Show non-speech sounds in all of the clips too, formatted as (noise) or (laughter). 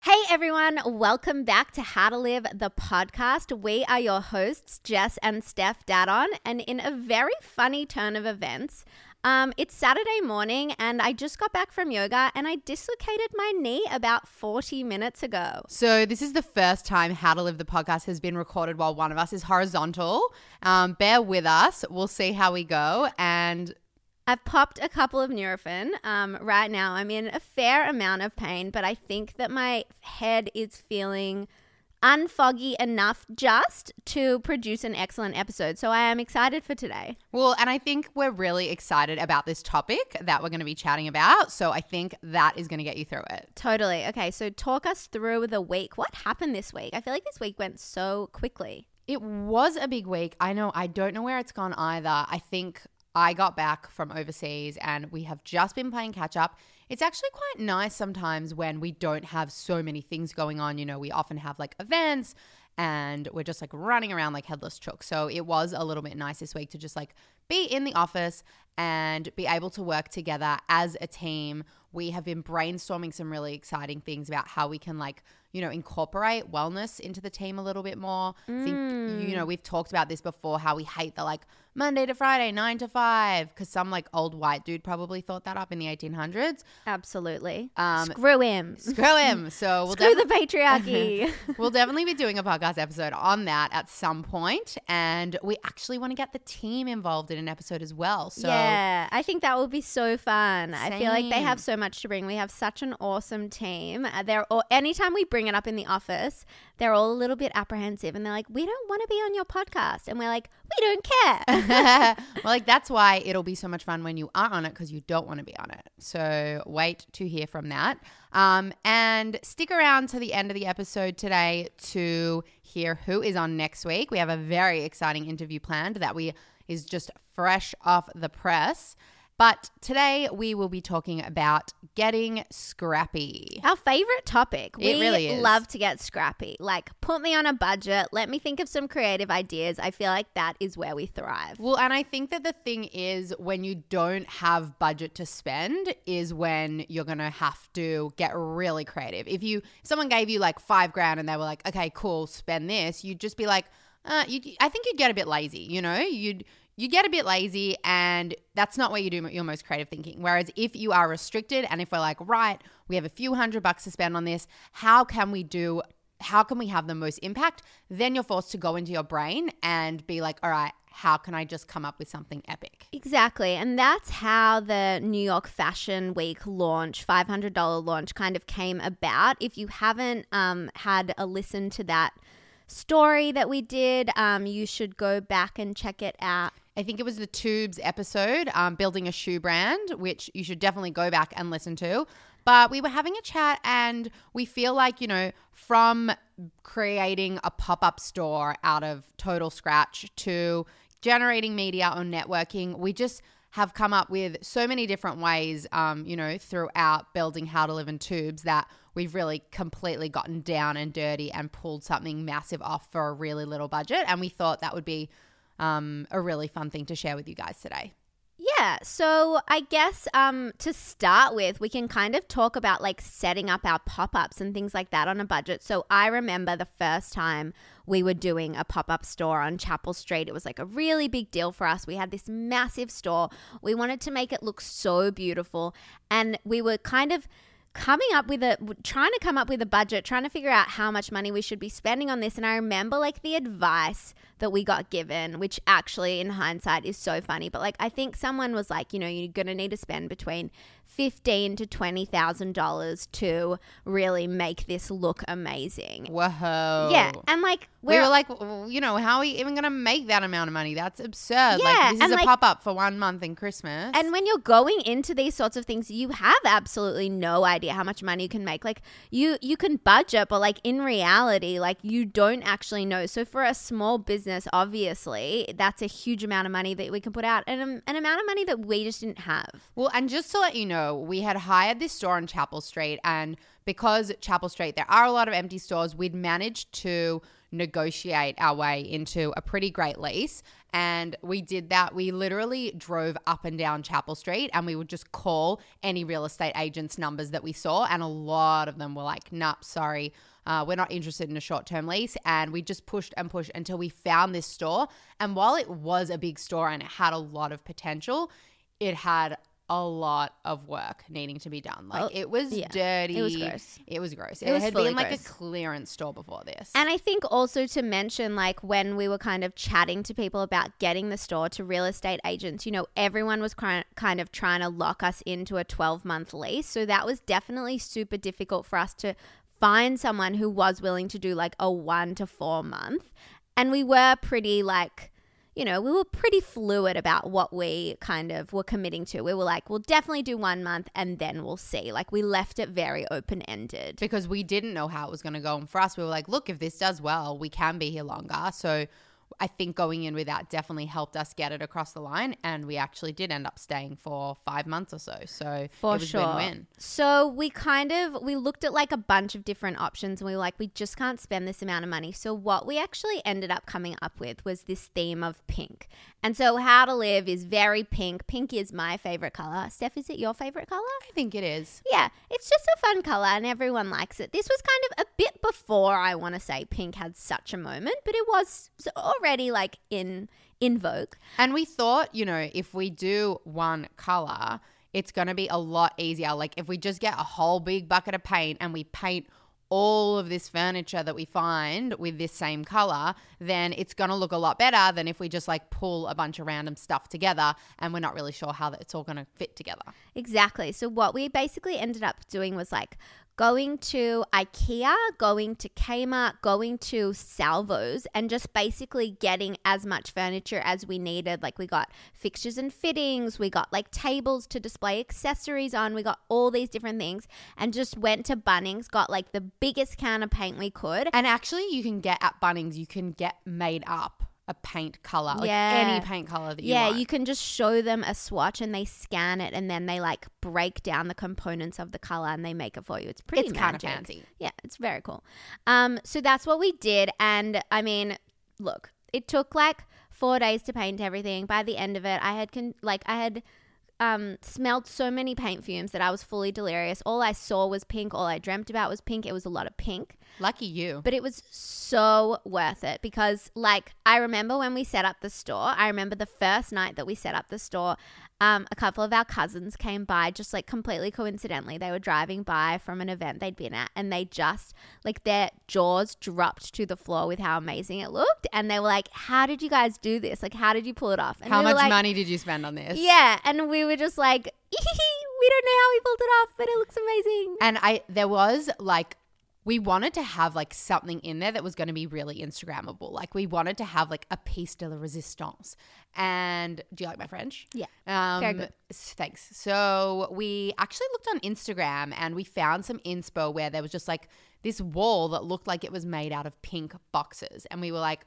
Hey everyone, welcome back to How to Live the podcast. We are your hosts, Jess and Steph Dadon, and in a very funny turn of events, um, it's Saturday morning and I just got back from yoga and I dislocated my knee about 40 minutes ago. So this is the first time How to Live the podcast has been recorded while one of us is horizontal. Um, bear with us. We'll see how we go. And I've popped a couple of Nurofen. Um, right now, I'm in a fair amount of pain, but I think that my head is feeling unfoggy enough just to produce an excellent episode. So I am excited for today. well, and I think we're really excited about this topic that we're going to be chatting about. So I think that is going to get you through it. Totally. Okay, so talk us through the week. What happened this week? I feel like this week went so quickly. It was a big week. I know. I don't know where it's gone either. I think I got back from overseas and we have just been playing catch up. It's actually quite nice sometimes when we don't have so many things going on. You know, we often have like events and we're just like running around like headless chook. So it was a little bit nice this week to just like be in the office and be able to work together as a team. We have been brainstorming some really exciting things about how we can like, you know, incorporate wellness into the team a little bit more. I think you mm. know, we've talked about this before how we hate the like Monday to Friday, 9 to 5 cuz some like old white dude probably thought that up in the 1800s. Absolutely. Um, Screw him. Screw (laughs) him. So we'll Screw defi- the patriarchy. (laughs) we'll definitely be doing a podcast episode on that at some point and we actually want to get the team involved in an episode as well. So yeah, I think that will be so fun. I feel like they have so much to bring. We have such an awesome team. Uh, They're all, anytime we bring it up in the office, they're all a little bit apprehensive and they're like, "We don't want to be on your podcast," and we're like, "We don't care." (laughs) well, like that's why it'll be so much fun when you are on it because you don't want to be on it. So wait to hear from that. Um, and stick around to the end of the episode today to hear who is on next week. We have a very exciting interview planned that we is just fresh off the press. But today we will be talking about getting scrappy. Our favorite topic. It we really is. love to get scrappy. Like, put me on a budget. Let me think of some creative ideas. I feel like that is where we thrive. Well, and I think that the thing is when you don't have budget to spend is when you're going to have to get really creative. If you if someone gave you like 5 grand and they were like, "Okay, cool, spend this." You'd just be like, uh, I think you'd get a bit lazy, you know? You'd you get a bit lazy and that's not where you do your most creative thinking. Whereas if you are restricted and if we're like, right, we have a few hundred bucks to spend on this, how can we do how can we have the most impact? Then you're forced to go into your brain and be like, all right, how can I just come up with something epic? Exactly. And that's how the New York Fashion Week launch, $500 launch, kind of came about. If you haven't um, had a listen to that story that we did, um, you should go back and check it out. I think it was the Tubes episode, um, building a shoe brand, which you should definitely go back and listen to. But we were having a chat, and we feel like, you know, from creating a pop up store out of total scratch to generating media or networking, we just have come up with so many different ways, um, you know, throughout building How to Live in Tubes that we've really completely gotten down and dirty and pulled something massive off for a really little budget. And we thought that would be um, a really fun thing to share with you guys today. Yeah, so I guess um, to start with, we can kind of talk about like setting up our pop ups and things like that on a budget. So I remember the first time we were doing a pop up store on Chapel Street. It was like a really big deal for us. We had this massive store. We wanted to make it look so beautiful. And we were kind of coming up with a trying to come up with a budget trying to figure out how much money we should be spending on this and i remember like the advice that we got given which actually in hindsight is so funny but like i think someone was like you know you're gonna need to spend between 15 to 20 thousand dollars to really make this look amazing Whoa. yeah and like We we're were like, "Well, you know, how are we even going to make that amount of money? That's absurd. Yeah, like, this is a like- pop up for one month in Christmas. And when you're going into these sorts of things, you have absolutely no idea how much money you can make. Like you you can budget, but like in reality, like you don't actually know. So for a small business, obviously, that's a huge amount of money that we can put out and um, an amount of money that we just didn't have. Well, and just to let you know, we had hired this store on Chapel Street, and because Chapel Street, there are a lot of empty stores, we'd managed to negotiate our way into a pretty great lease. And we did that. We literally drove up and down Chapel Street and we would just call any real estate agents' numbers that we saw. And a lot of them were like, nah, sorry, uh, we're not interested in a short term lease. And we just pushed and pushed until we found this store. And while it was a big store and it had a lot of potential, it had a lot of work needing to be done. Like Oh, it was yeah. dirty. It was gross. It was gross. It It, was had been like gross. a clearance store before this. And I think also to mention, like, when we were kind of chatting to people about getting the store to real estate agents, you know, everyone was kind of trying to lock us into a 12 month lease. So that was definitely super difficult for us to find someone who was willing to do like a one to four month. And we were pretty, like, you know, we were pretty fluid about what we kind of were committing to. We were like, we'll definitely do one month and then we'll see. Like, we left it very open ended. because we didn't know how it was going to go. And for us, we were like, look, if this does well, we can be here longer. So I think going in with that definitely helped us get it across the line. And we actually did end up staying for five months or so. So For it was sure. win-win. So we kind of we looked at like a bunch of different options and we were like, we just can't spend this amount of money. So what we actually ended up coming up with was this theme of pink. And so how to live is very pink. Pink is my favorite color. Steph, is it your favorite color? I think it is. Yeah, it's just a fun color and everyone likes it. This was kind of a bit before I want to say pink had such a moment, but it was already like in in vogue. And we thought, you know, if we do one color, it's going to be a lot easier. Like if we just get a whole big bucket of paint and we paint all of this furniture that we find with this same color, then it's going to look a lot better than if we just like pull a bunch of random stuff together and we're not really sure how that it's all going to fit together. Exactly. So what we basically ended up doing was like going to IKEA, going to Kmart, going to Salvos, and just basically getting as much furniture as we needed. Like we got fixtures and fittings, we got like tables to display accessories on, we got all these different things, and just went to Bunnings, got like the biggest can of paint we could. And actually, you can get at Bunnings, you can get made up a paint color, like Yeah. any paint color that you yeah, want. you can just show them a swatch and they scan it and then they like break down the components of the color and they make it for you. It's pretty it's kind of fancy. Yeah, it's very cool. Um, so that's what we did, and I mean, look, it took like four days to paint everything. By the end of it, I had con- like I had um smelled so many paint fumes that I was fully delirious. All I saw was pink. All I dreamt about was pink. It was a lot of pink. Lucky you. But it was so worth it because, like, I remember when we set up the store, I remember the first night that we set up the store, um, a couple of our cousins came by just like completely coincidentally. They were driving by from an event they'd been at and they just, like, their jaws dropped to the floor with how amazing it looked. And they were like, How did you guys do this? Like, how did you pull it off? And How we much like, money did you spend on this? Yeah. And we were just like, (laughs) We don't know how we pulled it off, but it looks amazing. And I there was like we wanted to have like something in there that was going to be really Instagrammable. Like we wanted to have like a piece de la resistance. And do you like my French? Yeah. Um, Very good. Thanks. So we actually looked on Instagram and we found some inspo where there was just like this wall that looked like it was made out of pink boxes. And we were like,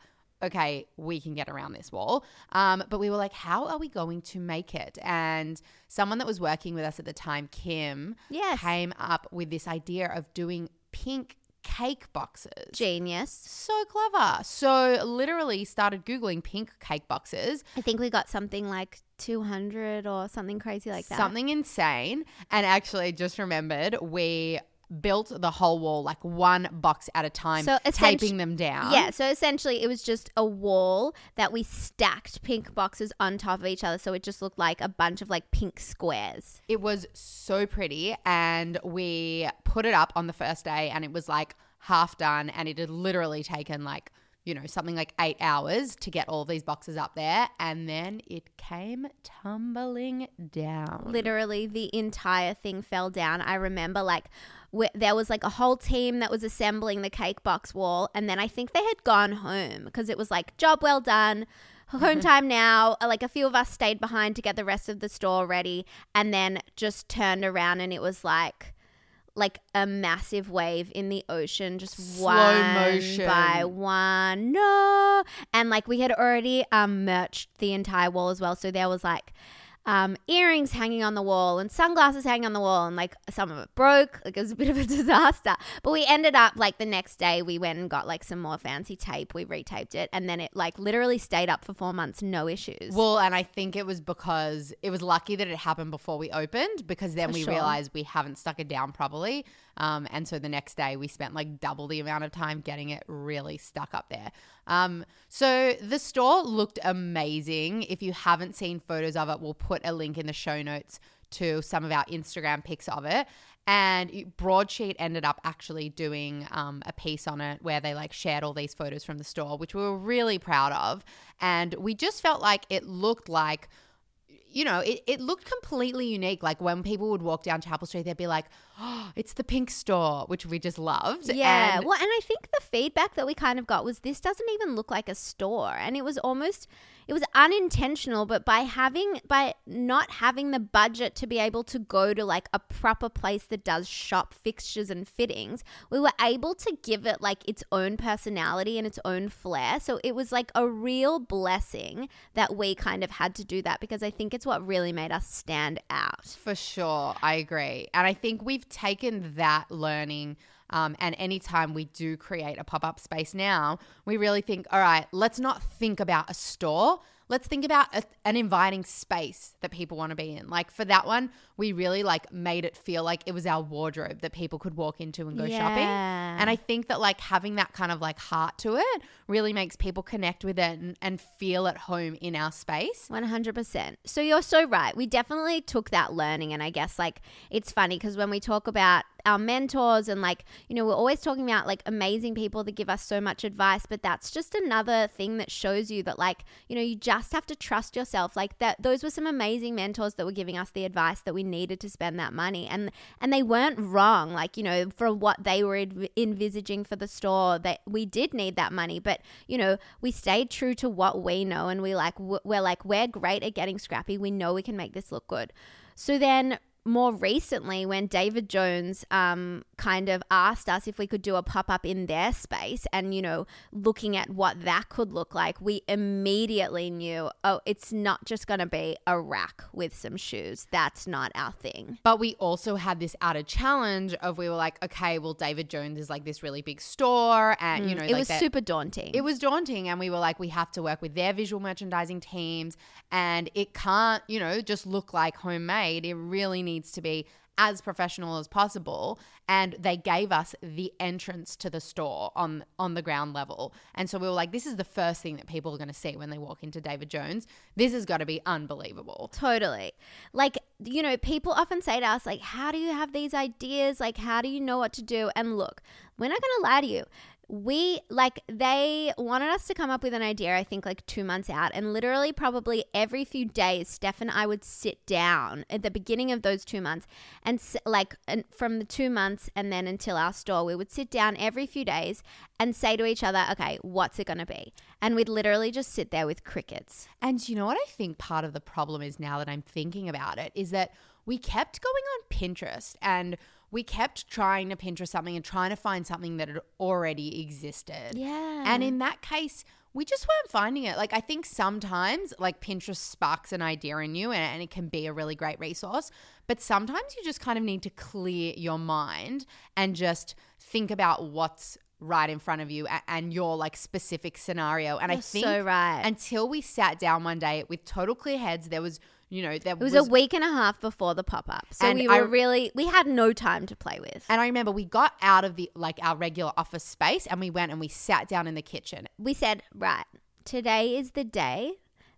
okay, we can get around this wall. Um, but we were like, how are we going to make it? And someone that was working with us at the time, Kim, Yes. came up with this idea of doing pink cake boxes. Genius. So clever. So literally started Googling pink cake boxes, I think we got something like 200 or something crazy like that. something insane. And actually just remembered we built the whole wall like one box at a time, So taping them down. Yeah, so essentially it was just a wall that we stacked pink boxes on top of each other. So it just looked like a bunch of like pink squares. It was so pretty. And we put it up on the first day and it was like half done. And it had literally taken like, you know, something like eight hours to get all these boxes up there. And then it came tumbling down. Literally, the entire thing fell down. I remember like wh- there was like a whole team that was assembling the cake box wall. And then I think they had gone home because it was like, job well done. Home (laughs) time now. Uh, Like a few of us stayed behind to get the rest of the store ready and then just turned around and it was like like a massive wave in the ocean, just Slow one motion. by one. No, and like we had already um merched the entire wall as well, so there was like um, earrings hanging on the wall and sunglasses hanging on the wall, and like some of it broke. Like it was a bit of a (laughs) disaster. But we ended up like the next day we went and got like some more fancy tape. We retaped it, and then it like literally stayed up for four months, no issues. Well, and I think it was because it was lucky that it happened before we opened because then For we sure. realized we haven't stuck it down properly. Um, and so the next day we spent like double the amount of time getting it really stuck up there. Um, so the store looked amazing. If you haven't seen photos of it, we'll put a link in the show notes to some of our Instagram pics of it. And Broadsheet ended up actually doing um, a piece on it where they like shared all these photos from the store, which we were really proud of. And we just felt like it looked like you know, it, it looked completely unique. Like when people would walk down Chapel Street, they'd be like, oh, it's the pink store, which we just loved. Yeah. And well, and I think the feedback that we kind of got was this doesn't even look like a store. And it was almost, it was unintentional, but by having, by not having the budget to be able to go to like a proper place that does shop fixtures and fittings, we were able to give it like its own personality and its own flair. So it was like a real blessing that we kind of had to do that because I think it's what really made us stand out. For sure. I agree. And I think we've taken that learning. Um, and anytime we do create a pop up space now, we really think, all right, let's not think about a store. Let's think about a, an inviting space that people want to be in. Like for that one, we really like made it feel like it was our wardrobe that people could walk into and go shopping. And I think that like having that kind of like heart to it really makes people connect with it and, and feel at home in our space. 100%. So you're so right. We definitely took that learning. And I guess, like, it's funny because when we talk about our mentors and, like, you know, we're always talking about, like, amazing people that give us so much advice, but that's just another thing that shows you that, like, you know, you just have to trust yourself. Like, that, those were some amazing mentors that were giving us the advice that we needed to spend that money. And, and they weren't wrong. Like, you know, for what they were env- envisaging for the store, that we did need that money. But, you know, we stayed true to what we know and we like, we're like, we're great at getting scrappy. We know we can make this look good. So then more recently, when David Jones um, kind of asked us if we could do a pop up in their space and, you know, looking at what that could look like, we immediately knew, oh, it's not just going to be a rack with some shoes. That's not our thing. But we also had this added challenge of we were like, okay, well, David Jones is like this really big store, and you know, Mm, it like was that- super daunting. It was daunting, and we were like, we have to work with their visual merchandising teams, and it can't, you know, just look like homemade. It really needs to be as professional as possible. And they gave us the entrance to the store on on the ground level, and so we were like, this is the first thing that people are going to see when they walk into David Jones. This has got to be unbelievable. Totally. Like, you know, people often say to us, like, how do you have these ideas? Like, how do you know what to do? And look, we're not going to lie to you. We, like, they wanted us to come up with an idea, I think, like two months out. And literally, probably every few days, Steph and I would sit down at the beginning of those two months and, like, and from the two months and then until our store, we would sit down every few days and say to each other, okay, what's it going to be? And we'd literally just sit there with crickets. And you know what I think part of the problem is now that I'm thinking about it is that we kept going on Pinterest and we kept trying to Pinterest something and trying to find something that had already existed. Yeah. And in that case, we just weren't finding it. Like, I think sometimes, like, Pinterest sparks an idea in you and, and it can be a really great resource. But sometimes you just kind of need to clear your mind and just think about what's right in front of you and your like specific scenario. And I You're think so right. until we sat down one day with total clear heads, there was, you know, there It was, a week and a half before the pop up. So we I- were really, we had no time to play with. And I remember we got out of the like our regular office space and we went and we sat down in the kitchen. We said, right, today is the day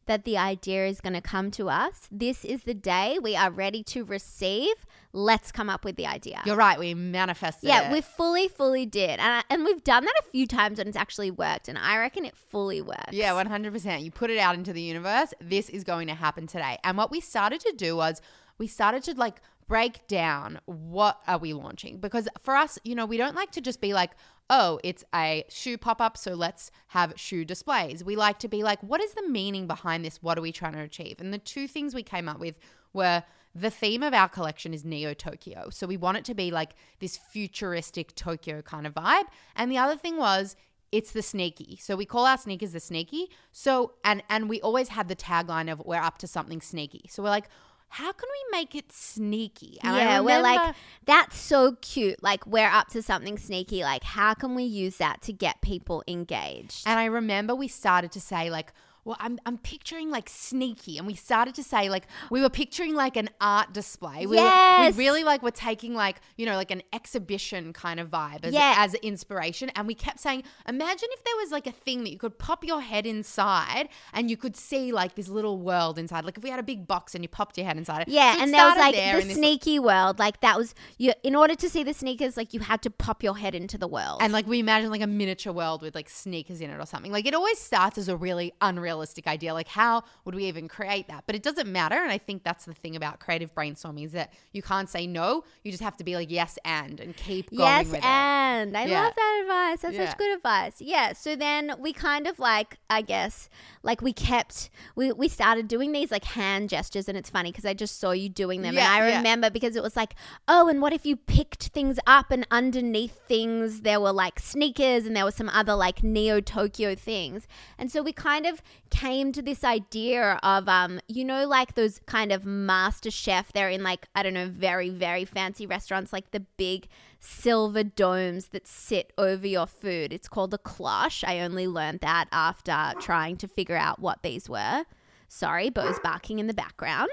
that the idea is going to come to us. This is the day we are ready to receive. Let's come up with the idea. You're right, we manifested yeah, it. we fully, fully did. And, I, and we've done that a few times and it's actually worked. And I reckon it fully works. Yeah, 100%. You put it out into the universe. This is going to happen today. And what we started to do was we started to like break down what are we launching because for us, you know, we don't like to just be like, "Oh, it's a shoe pop-up, so let's have shoe displays." We like to be like, "What is the meaning behind this? What are we trying to achieve?" And the two things we came up with were the theme of our collection is Neo Tokyo. So we want it to be like this futuristic Tokyo kind of vibe. And the other thing was it's the sneaky. So we call our sneakers the sneaky. So and and we always had the tagline of we're up to something sneaky. So we're like, how can we make it sneaky? And yeah, we're like, that's so cute. Like, we're up to something sneaky. Like, how can we use that to get people engaged? And I remember we started to say like, well, I'm, I'm picturing like sneaky, and we started to say like we were picturing like an art display. We, Yes. were, we really like were taking like you know like an exhibition kind of vibe as, Yeah. as inspiration, and we kept saying, imagine if there was like a thing that you could pop your head inside, and you could see like this little world inside. Like if we had a big box and you popped your head inside it. yeah, So it and there was like there the sneaky world. Like, that was, you. in order to see the sneakers, like, you had to pop your head into the world. And like we imagine like a miniature world with like sneakers in it or something. Like it always starts as a really unrealistic idea. Like how would we even create that? But it doesn't matter. And I think that's the thing about creative brainstorming is that you can't say no. You just have to be like yes and and keep going Yes, with it. and I Yeah. love that advice. That's Yeah. such good advice. Yeah. So then we kind of like, I guess, like we kept, we, we started doing these like hand gestures, and it's funny because I just saw you doing them, Yeah, and I remember because it was like, oh, and what if you picked things up, and underneath things there were like sneakers, and there were some other like Neo Tokyo things, and so we kind of came to this idea of, um, you know, like those kind of Master Chef. They're in like I don't know, very very fancy restaurants, like the big silver domes that sit over your food. It's called a cloche. I only learned that after trying to figure out what these were. Sorry, Bo's barking in the background.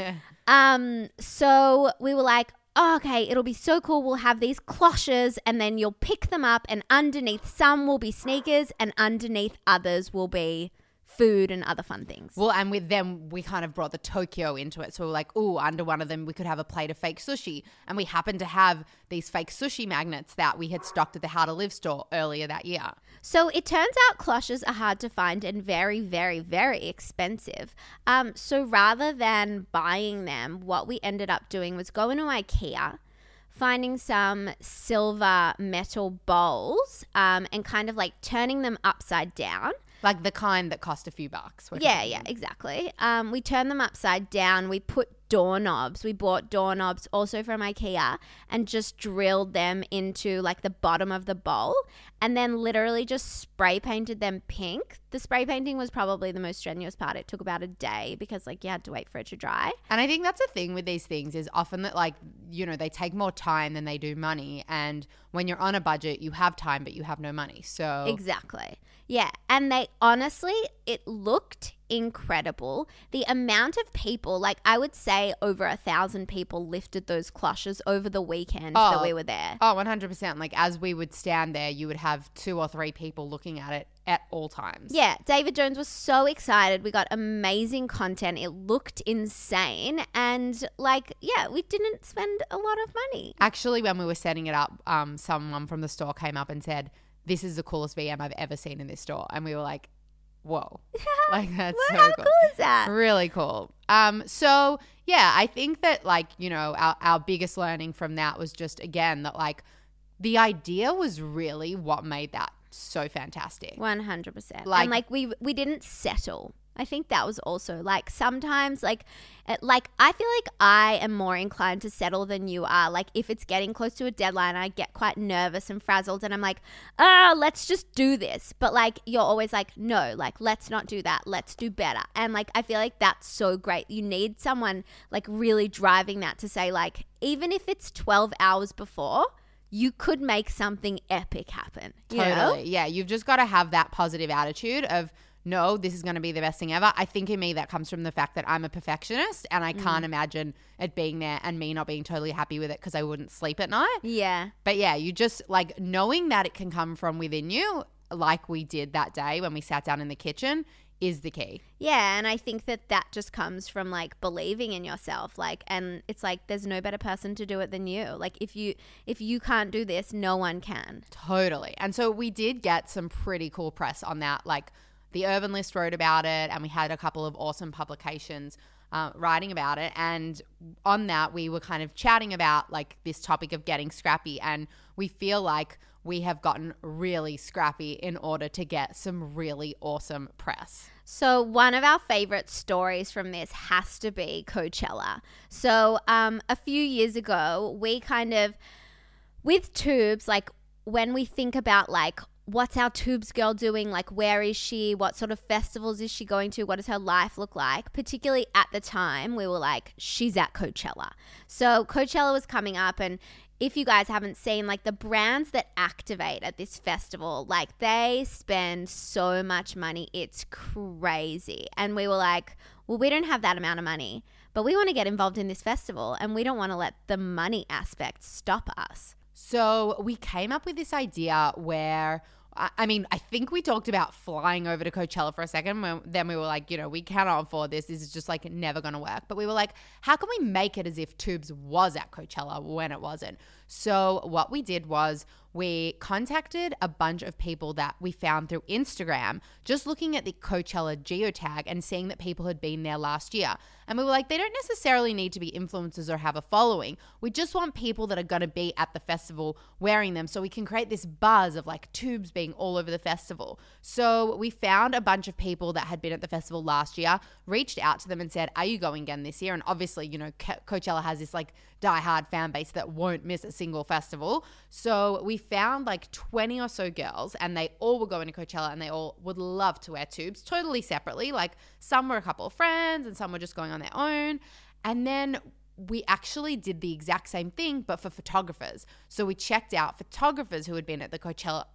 (laughs) um, so we were like, oh, okay, it'll be so cool. We'll have these cloches, and then you'll pick them up, and underneath some will be sneakers, and underneath others will be food and other fun things. Well, and with them, we kind of brought the Tokyo into it. So we're like, oh, under one of them, we could have a plate of fake sushi. And we happened to have these fake sushi magnets that we had stocked at the How to Live store earlier that year. So it turns out cloches are hard to find and very, very, very expensive. Um, so rather than buying them, what we ended up doing was going to IKEA, finding some silver metal bowls, um, and kind of like turning them upside down. Like the kind that cost a few bucks. Yeah, yeah, exactly. Um, we turned them upside down. We put doorknobs. We bought doorknobs also from IKEA and just drilled them into like the bottom of the bowl and then literally just spray painted them pink. The spray painting was probably the most strenuous part. It took about a day because like you had to wait for it to dry. And I think that's the thing with these things is often that like, you know, they take more time than they do money. And when you're on a budget, you have time, but you have no money. So Exactly. Yeah. And they honestly, it looked incredible. The amount of people, like I would say over a thousand people lifted those cloches over the weekend that Oh. we were there. Oh, 100%. Like as we would stand there, you would have two or three people looking at it at all times. Yeah, David Jones was so excited. We got amazing content. It looked insane. And like, yeah, we didn't spend a lot of money. Actually, when we were setting it up, um, someone from the store came up and said, This is the coolest VM I've ever seen in this store. And we were like, Whoa. (laughs) like that's What, so how cool. cool is that? Really cool. Um, so yeah, I think that like, you know, our, our biggest learning from that was just again that like the idea was really what made that so fantastic. One hundred percent. Like- And like we we didn't settle. I think that was also like sometimes like like I feel like I am more inclined to settle than you are. Like if it's getting close to a deadline, I get quite nervous and frazzled, and I'm like, ah, let's just do this. But like you're always like, no, like let's not do that. Let's do better. And like I feel like that's so great. You need someone like really driving that to say like even if it's twelve hours before. You could make something epic happen. You know? Totally. Yeah. You've just got to have that positive attitude of, no, this is going to be the best thing ever. I think in me that comes from the fact that I'm a perfectionist and I Mm. can't imagine it being there and me not being totally happy with it because I wouldn't sleep at night. Yeah. But yeah, you just like knowing that it can come from within you, like we did that day when we sat down in the kitchen, is the key. Yeah, and I think that that just comes from like believing in yourself like and it's like there's no better person to do it than you. Like if you if you can't do this, no one can. Totally. And so we did get some pretty cool press on that. Like the Urban List wrote about it, and we had a couple of awesome publications uh, writing about it. And on that, we were kind of chatting about like this topic of getting scrappy. And we feel like we have gotten really scrappy in order to get some really awesome press. So one of our favorite stories from this has to be Coachella. So um a few years ago, we kind of with tubes like when we think about like what's our tubes girl doing? Like, where is she? What sort of festivals is she going to? What does her life look like? Particularly at the time, we were like, she's at Coachella. So, Coachella was coming up, and if you guys haven't seen, like, the brands that activate at this festival, like, they spend so much money. It's crazy. And we were like, well, we don't have that amount of money, but we want to get involved in this festival, and we don't want to let the money aspect stop us. So we came up with this idea where. I mean, I think we talked about flying over to Coachella for a second. Then we were like, you know, we cannot afford this. This is just like never going to work. But we were like, how can we make it as if Tubes was at Coachella when it wasn't? So what we did was we contacted a bunch of people that we found through Instagram, just looking at the Coachella geotag and seeing that people had been there last year. And we were like, they don't necessarily need to be influencers or have a following. We just want people that are going to be at the festival wearing them so we can create this buzz of like tubes being all over the festival. So we found a bunch of people that had been at the festival last year, reached out to them and said, Are you going again this year? And obviously, you know, Co- Coachella has this like diehard fan base that won't miss a single festival. So we found like 20 or so girls and they all were going to Coachella and they all would love to wear tubes totally separately. Like some were a couple of friends and some were just going on their own. And then we actually did the exact same thing, but for photographers. So we checked out photographers who had been at the Coachella,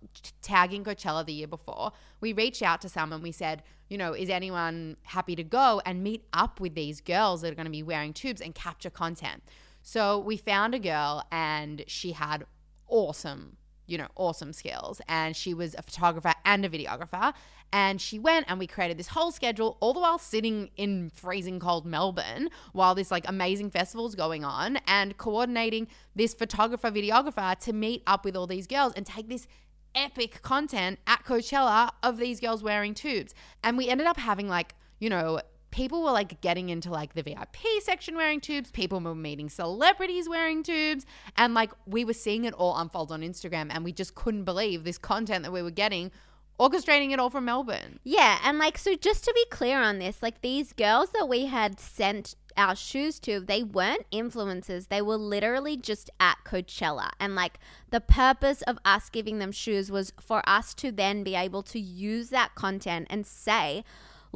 tagging Coachella the year before. We reached out to some and we said, you know, is anyone happy to go and meet up with these girls that are going to be wearing tubes and capture content? So we found a girl and she had awesome, you know, awesome skills. And she was a photographer and a videographer. And she went and we created this whole schedule, all the while sitting in freezing cold Melbourne while this like amazing festival's going on and coordinating this photographer, videographer to meet up with all these girls and take this epic content at Coachella of these girls wearing tubes. And we ended up having like, you know, people were like getting into like the VIP section wearing tubes. People were meeting celebrities wearing tubes. And like we were seeing it all unfold on Instagram and we just couldn't believe this content that we were getting, orchestrating it all from Melbourne. Yeah, and like so just to be clear on this, like these girls that we had sent our shoes to, they weren't influencers. They were literally just at Coachella. And like the purpose of us giving them shoes was for us to then be able to use that content and say,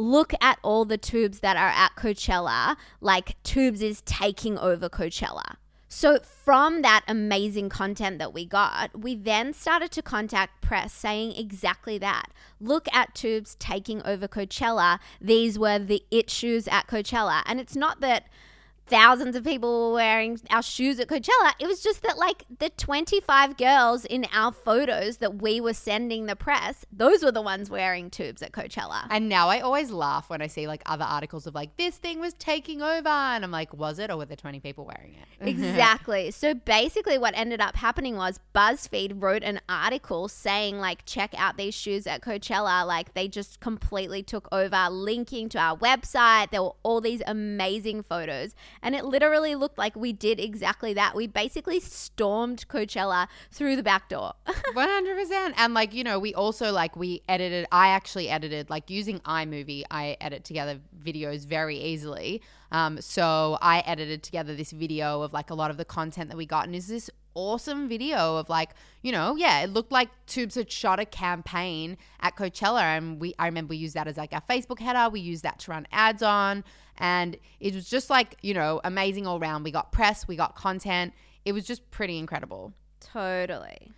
look at all the tubes that are at Coachella, like tubes is taking over Coachella. So, from that amazing content that we got, we then started to contact press saying exactly that. Look at Tubes taking over Coachella. These were the it shoes at Coachella. And it's not that thousands of people were wearing our shoes at Coachella. It was just that, like, the 25 girls in our photos that we were sending the press, those were the ones wearing tubes at Coachella. And now I always laugh when I see like other articles of like this thing was taking over and I'm like, was it or were there 20 people wearing it? (laughs) Exactly. so basically, what ended up happening was BuzzFeed wrote an article saying, like, check out these shoes at Coachella. Like, they just completely took over, linking to our website. There were all these amazing photos. And it literally looked like we did exactly that. We basically stormed Coachella through the back door. (laughs) 100% and like you know we also like we edited i actually edited like using imovie i edit together videos very easily um, so i edited together this video of like a lot of the content that we got and is this awesome video of like you know yeah it looked like tubes had shot a campaign at coachella and we i remember we used that as like our facebook header. We used that to run ads on and it was just like you know amazing all around we got press we got content. It was just pretty incredible. Totally.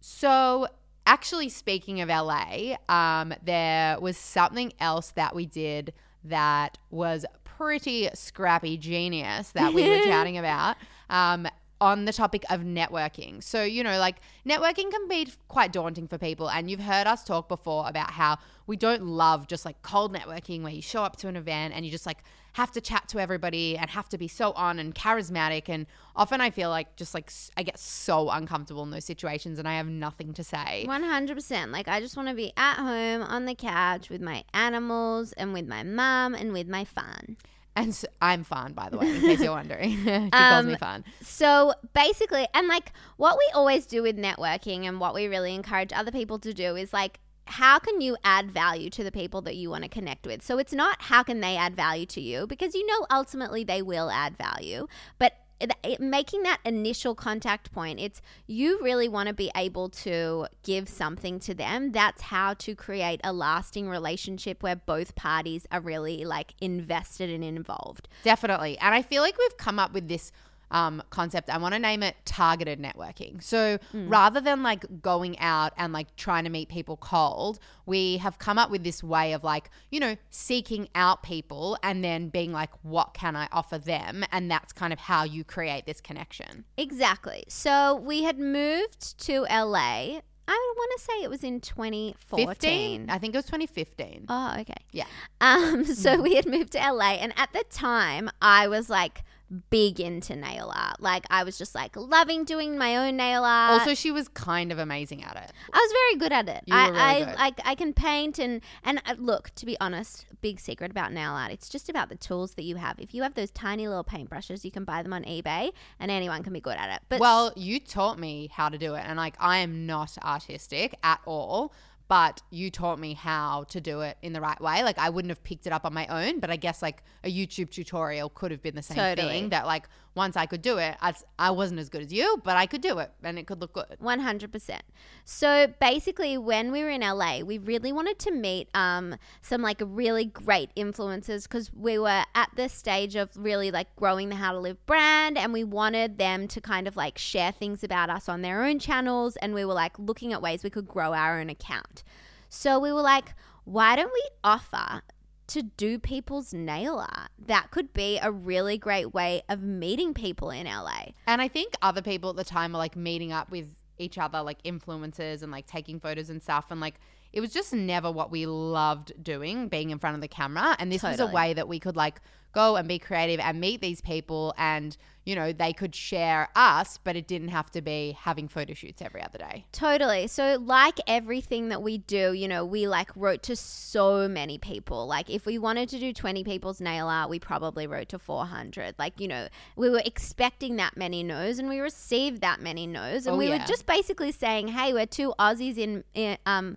so, actually, speaking of LA, um, there was something else that we did that was pretty scrappy genius that we were (laughs) chatting about. Um, on the topic of networking. So, you know, like networking can be quite daunting for people. And you've heard us talk before about how we don't love just like cold networking where you show up to an event and you just like have to chat to everybody and have to be so on and charismatic. And often I feel like just like I get so uncomfortable in those situations and I have nothing to say. 100%. Like, I just want to be at home on the couch with my animals and with my mum and with my fun. And so, I'm fun, by the way, in case you're wondering. (laughs) she calls me Um, fun. So basically, and like what we always do with networking and what we really encourage other people to do is like, how can you add value to the people that you want to connect with? So it's not how can they add value to you because you know ultimately they will add value, but it, it- making that initial contact point. It's you really want to be able to give something to them. That's how to create a lasting relationship where both parties are really like invested and involved. Definitely. And I feel like we've come up with this um, concept. I want to name it targeted networking. So rather than like going out and like trying to meet people cold, we have come up with this way of like, you know, seeking out people and then being like, what can I offer them? And that's kind of how you create this connection. Exactly. So we had moved to LA. I want to say it was in 2014. 15? I think it was 2015. Oh, okay. Yeah. Um, (laughs) so we had moved to LA, and at the time, I was like big into nail art. Like I was just like loving doing my own nail art. Also, she was kind of amazing at it. I was very good at it. You I, really I good. like I can paint and and uh, look. To be honest, big secret about nail art. It's just about the tools that you have. If you have those tiny little paintbrushes, you can buy them on eBay, and anyone can be good at it. But Well, you taught me how to do it, and like I am not artistic at all. But you taught me how to do it in the right way. Like I wouldn't have picked it up on my own, but I guess like a YouTube tutorial could have been the same Totally. thing. That like once I could do it, I, I wasn't as good as you, but I could do it, and it could look good. 100%. So basically, when we were in LA, we really wanted to meet um, some like really great influencers because we were at the stage of really like growing the How to Live brand and we wanted them to kind of like share things about us on their own channels. And we were like looking at ways we could grow our own account. So we were like, why don't we offer to do people's nail art? That could be a really great way of meeting people in LA. And I think other people at the time were like meeting up with each other, like influencers and like taking photos and stuff. And like it was just never what we loved doing, being in front of the camera. And this was a way that we could like go and be creative and meet these people and, you know, they could share us, but it didn't have to be having photo shoots every other day. Totally. So, like everything that we do, you know, we like wrote to so many people. Like, if we wanted to do 20 people's nail art, we probably wrote to 400. Like, you know, we were expecting that many no's and we received that many no's. And Oh, we yeah. were just basically saying, hey, we're two Aussies in, in um,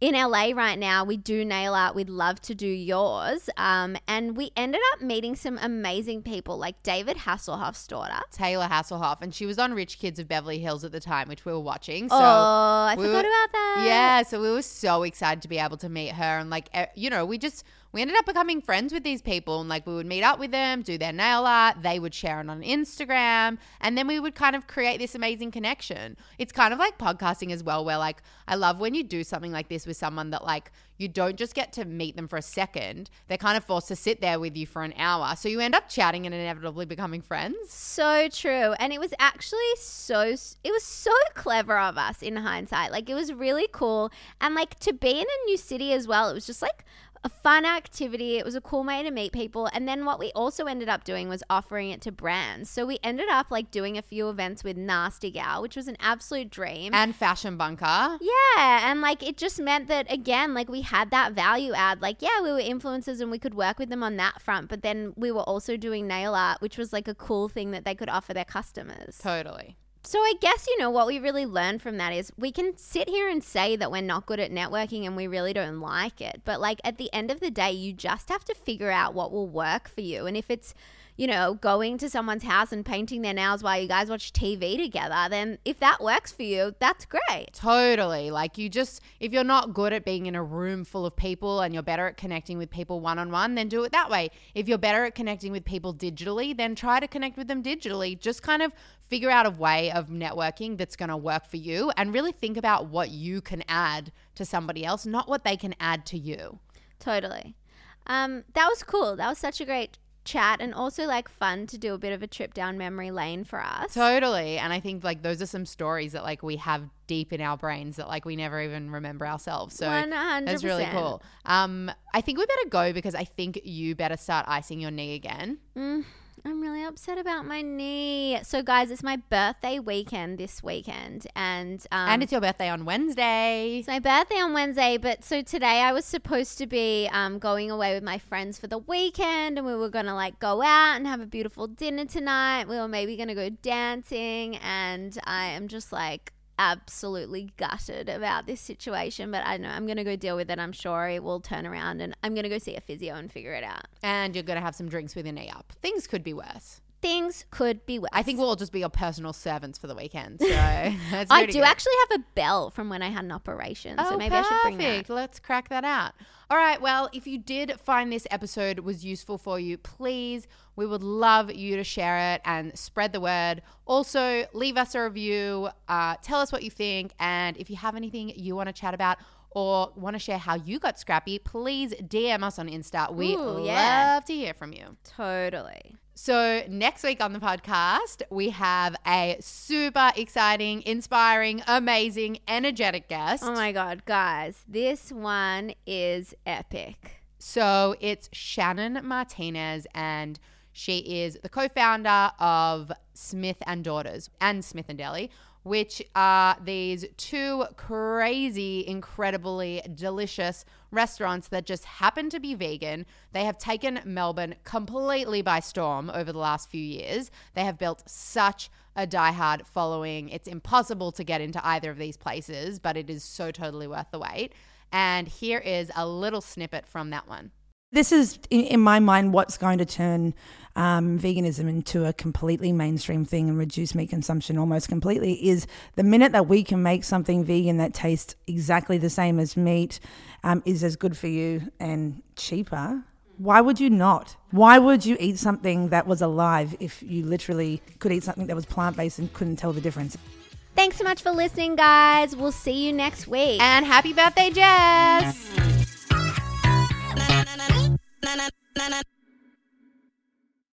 in LA right now, we do nail art. We'd love to do yours. Um, and we ended up meeting some amazing people like David Hasselhoff's daughter. Taylor Hasselhoff, and she was on Rich Kids of Beverly Hills at the time, which we were watching. So oh, I we forgot were- about that. Yeah, so we were so excited to be able to meet her and like you know, we just we ended up becoming friends with these people and like we would meet up with them, do their nail art, they would share it on Instagram, and then we would kind of create this amazing connection. It's kind of like podcasting as well where like I love when you do something like this with someone that like you don't just get to meet them for a second. They're kind of forced to sit there with you for an hour. So you end up chatting and inevitably becoming friends. So true. And it was actually so it was so clever of us in hindsight. Like it was really cool and like to be in a new city as well. It was just like a fun activity. It was a cool way to meet people. And then what we also ended up doing was offering it to brands. So we ended up like doing a few events with Nasty Gal, which was an absolute dream. And Fashion Bunker. Yeah, and like it just meant that again, like we had that value add. Like, yeah, we were influencers and we could work with them on that front, but then we were also doing nail art, which was like a cool thing that they could offer their customers. Totally. So I guess you know what we really learned from that is we can sit here and say that we're not good at networking and we really don't like it, but like at the end of the day, you just have to figure out what will work for you. And if it's you know, going to someone's house and painting their nails while you guys watch TV together, then if that works for you, that's great. Totally. Like you just, if you're not good at being in a room full of people and you're better at connecting with people one on one, then do it that way. If you're better at connecting with people digitally, then try to connect with them digitally. Just kind of figure out a way of networking that's going to work for you and really think about what you can add to somebody else, not what they can add to you. Totally. Um, that was cool. That was such a great chat and also like fun to do a bit of a trip down memory lane for us. Totally. And I think like those are some stories that like we have deep in our brains that like we never even remember ourselves. So 100%. that's really cool. Um, I think we better go because I think you better start icing your knee again. Mm, I'm really upset about my knee. So, guys, it's my birthday weekend this weekend, and um, and it's your birthday on Wednesday. It's my birthday on Wednesday, but so today I was supposed to be um, going away with my friends for the weekend, and we were gonna like go out and have a beautiful dinner tonight. We were maybe gonna go dancing, and I am just like absolutely gutted about this situation. But I know I'm gonna go deal with it. I'm sure it will turn around, and I'm gonna go see a physio and figure it out. And you're going to have some drinks with your knee up. Things could be worse. Things could be worse. I think we'll all just be your personal servants for the weekend. So (laughs) that's I do good. actually have a bell from when I had an operation, so Oh, maybe I should bring that. perfect. Let's crack that out. All right. Well, if you did find this episode was useful for you, please, we would love you to share it and spread the word. Also, leave us a review. Uh, tell us what you think, and if you have anything you want to chat about. Or want to share how you got scrappy, please DM us on Insta. We Ooh, yeah. love to hear from you. Totally. So, next week on the podcast, we have a super exciting, inspiring, amazing, energetic guest. Oh my god, guys, this one is epic. So it's Shannon Martinez, and she is the co-founder of Smith and Daughters and Smith and Deli, which are these two crazy, incredibly delicious restaurants that just happen to be vegan. They have taken Melbourne completely by storm over the last few years. They have built such a diehard following. It's impossible to get into either of these places, but it is so totally worth the wait. And here is a little snippet from that one. This is in, in my mind what's going to turn um, veganism into a completely mainstream thing and reduce meat consumption almost completely is the minute that we can make something vegan that tastes exactly the same as meat um, is as good for you and cheaper why would you not why would you eat something that was alive if you literally could eat something that was plant-based and couldn't tell the difference Thanks so much for listening, guys. We'll see you next week. And happy birthday, Jess! Na na na